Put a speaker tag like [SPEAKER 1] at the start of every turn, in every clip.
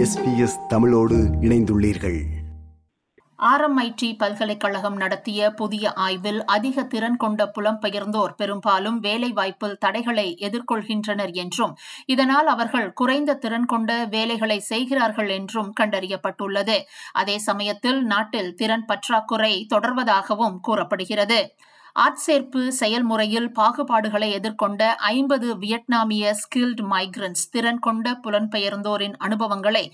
[SPEAKER 1] SBS தமிழோடு இணைந்துள்ளீர்கள்.
[SPEAKER 2] RMIT பல்கலைக்கழகம் நடத்திய புதிய ஆய்வில் அதிக திறன் கொண்ட புலம்பெயர்ந்தோர் பெரும்பாலும் வேலைவாய்ப்பில் தடைகளை எதிர்கொள்கின்றனர் என்றும் இதனால் அவர்கள் குறைந்த திறன் கொண்ட வேலைகளை செய்கிறார்கள் என்றும் கண்டறியப்பட்டுள்ளது. அதே சமயத்தில் நாட்டில் திறன் பற்றாக்குறை தொடர்வதாகவும் கூறப்படுகிறது. ஆட்சேர்ப்பு செயல்முறையில் பாகுபாடுகளை எதிர்கொண்ட ஐம்பது வியட்நாமிய ஸ்கில்டு மைக்ரன்ஸ் திறன் கொண்ட புலன்பெயர்ந்தோரின் அனுபவங்களை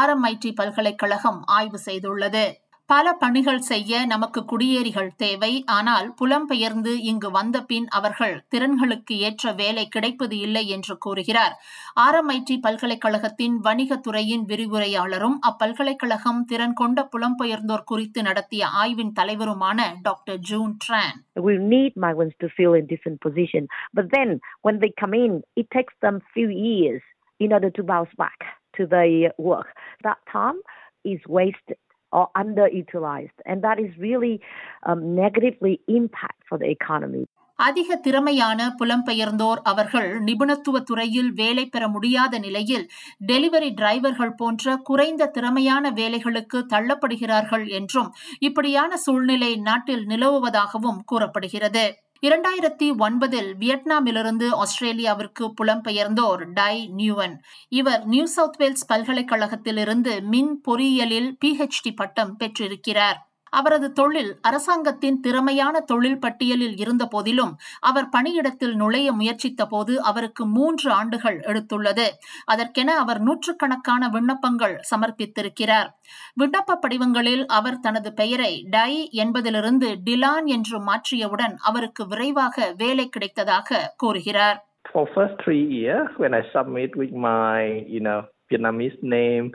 [SPEAKER 2] ஆர்எம்ஐடி பல்கலைக்கழகம் ஆய்வு செய்துள்ளது. பல பணிகள் செய்ய நமக்கு குடியேறிகள் தேவை. ஆனால் புலம்பெயர்ந்து இங்கு வந்த பின் அவர்கள் திறன்களுக்கு ஏற்ற வேலை கிடைப்பது இல்லை என்று கூறுகிறார். ஆர்எம்ஐடி பல்கலைக்கழகத்தின் வணிகத்துறையின் விரிவுரையாளரும் அப்பல்கலைக்கழகம் திறன் கொண்ட புலம்பெயர்ந்தோர் குறித்து நடத்திய ஆய்வின் தலைவருமான doctor June Tran.
[SPEAKER 3] We need migrants to feel in different position, but then when they come in, it takes them few years in order to bounce back to their work. That time is wasted or underutilized, and that is really um, negatively impact for the economy.
[SPEAKER 2] அதிக திறமையான புலம்பெயர்ந்தோர் அவர்கள் நிபுணத்துவ துறையில் வேலை பெற முடியாத நிலையில் டெலிவரி டிரைவர்கள் போன்ற குறைந்த திறமையான வேலைகளுக்கு தள்ளப்படுகிறார்கள் என்றும் இப்படியான சூழ்நிலை நாட்டில் நிலவுவதாகவும் கூறப்படுகிறது இரண்டாயிரத்தி ஒன்பதில் வியட்நாமிலிருந்து ஆஸ்திரேலியாவிற்கு புலம்பெயர்ந்தோர் டை நியூவன். இவர் நியூ சவுத் வேல்ஸ் பல்கலைக்கழகத்திலிருந்து மின் பொறியியலில் பிஹெச்டி பட்டம் பெற்றிருக்கிறார். அவரது தொழில் அரசாங்கத்தின் திறமையான தொழில் பட்டியலில் இருந்த போதிலும் அவர் பணியிடத்தில் நுழைய முயற்சித்த போது அவருக்கு மூன்று ஆண்டுகள் எடுத்துள்ளது. அதற்கென அவர் நூற்றுக்கணக்கான விண்ணப்பங்கள் சமர்ப்பித்திருக்கிறார். விண்ணப்ப படிவங்களில் அவர் தனது பெயரை டை என்பதிலிருந்து டிலான் என்று மாற்றியவுடன் அவருக்கு விரைவாக வேலை கிடைத்ததாக கூறுகிறார்.
[SPEAKER 4] For first three years, when I submit with my, you know, Vietnamese name,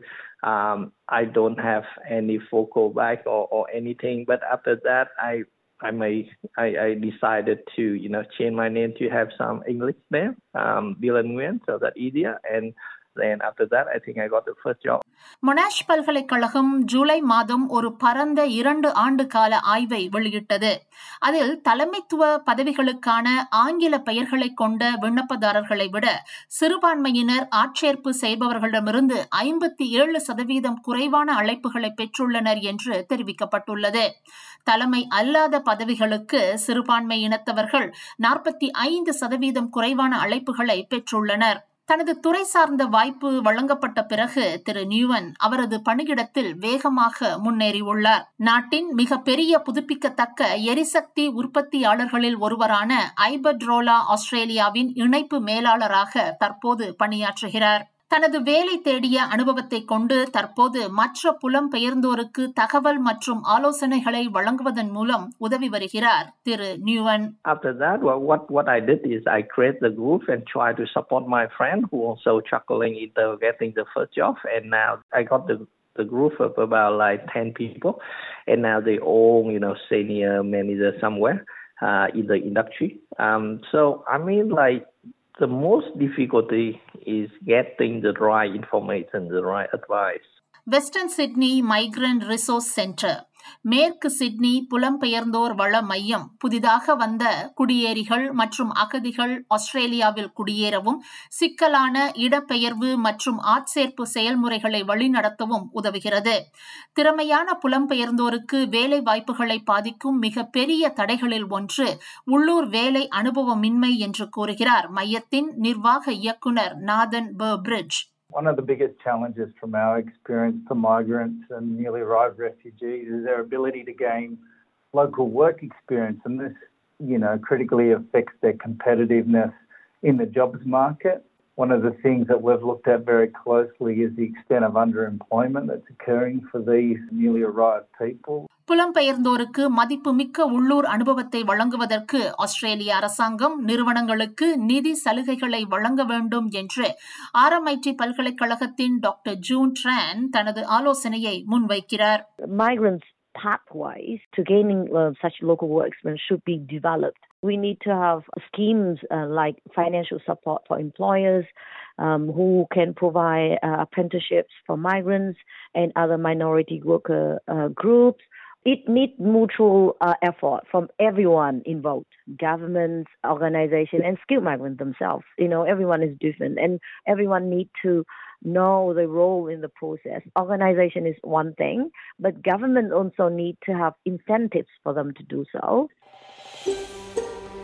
[SPEAKER 4] um, I don't have any focal back or, or anything. But after that, I I may I, I decided to you know change my name to have some English name, um, Dylan Nguyen, so that easier. And then after that, I think I got the first job.
[SPEAKER 2] Monash பல்கலைக்கழகம் ஜூலை மாதம் ஒரு பரந்த இரண்டு ஆண்டு கால ஆய்வை வெளியிட்டது அதில் தலைமைத்துவ பதவிகளுக்கான ஆங்கில பெயர்களை கொண்ட விண்ணப்பதாரர்களை விட சிறுபான்மையினர் ஆட்சேர்ப்பு செய்பவர்களிடமிருந்து ஐம்பத்தி ஏழு சதவீதம் குறைவான அழைப்புகளை பெற்றுள்ளனர் என்று தெரிவிக்கப்பட்டுள்ளது தலைமை அல்லாத பதவிகளுக்கு சிறுபான்மை இனத்தவர்கள் நாற்பத்தி ஐந்து சதவீதம் குறைவான அழைப்புகளை பெற்றுள்ளனர் தனது துறை சார்ந்த வாய்ப்பு வழங்கப்பட்ட பிறகு திரு நியூவன் அவரது பணியிடத்தில் வேகமாக முன்னேறியுள்ளார். நாட்டின் மிக பெரிய புதுப்பிக்கத்தக்க எரிசக்தி உற்பத்தியாளர்களில் ஒருவரான ஐபட்ரோலா ஆஸ்திரேலியாவின் இணைப்பு மேலாளராக தற்போது பணியாற்றுகிறார். தனது வேலை தேடிய அனுபவத்தை கொண்டு தற்போது மற்ற புலம்பெயர்ந்தோருக்கு தகவல் மற்றும் ஆலோசனைகளை வழங்குவதன் மூலம் உதவி வருகிறார் திரு நியூவன்
[SPEAKER 4] After that, well, what what I did is I create the group and try to support my friend who also struggling into getting the first job. And now I got the the group of about like ten people, and now they all you know senior manager somewhere uh, in the industry. Um, so I mean like the most difficulty is getting the right information, the right advice.
[SPEAKER 2] Western Sydney migrant resource centre மேற்கு Sydney புலம்பெயர்ந்தோர் வள மையம். புதிதாக வந்த குடியேறிகள் மற்றும் அகதிகள் ஆஸ்திரேலியாவில் குடியேறவும் சிக்கலான இடப்பெயர்வு மற்றும் ஆட்சேர்ப்பு செயல்முறைகளை வழிநடத்தவும் உதவுகிறது. திறமையான புலம்பெயர்ந்தோருக்கு வேலை வாய்ப்புகளை பாதிக்கும் மிக பெரிய தடைகளில் ஒன்று உள்ளூர் வேலை அனுபவமின்மை என்று கூறுகிறார் மையத்தின் நிர்வாக இயக்குனர் நாதன் பர்பிரிட்ஜ்
[SPEAKER 5] One of the biggest challenges from our experience for migrants and newly arrived refugees is their ability to gain local work experience, and this, you know, critically affects their competitiveness in the jobs market. One of the things that we've looked at very closely is the extent of underemployment that's occurring for these newly arrived people.
[SPEAKER 2] புலம்பெயர்ந்தோருக்கு மதிப்புமிக்க உள்ளூர் அனுபவத்தை வழங்குவதற்கு ஆஸ்திரேலிய அரசாங்கம் நிறுவனங்களுக்கு நிதி சலுகைகளை வழங்க வேண்டும் என்று ஆர்எம்ஐடி பல்கலைக்கழகத்தின் டாக்டர் ஜூன் ட்ரான் தனது ஆலோசனையை முன்வைக்கிறார்
[SPEAKER 3] Migrants pathways to gaining uh, such local work experience should be developed. we need to have schemes uh, like financial support for employers um, who can provide uh, apprenticeships for migrants and other minority worker uh, groups. It needs mutual uh, effort from everyone involved, governments, organizations, and skilled migrants themselves. You know, everyone is different, and everyone need to know the role in the process. Organization is one thing, but government also need to have incentives for them to do so.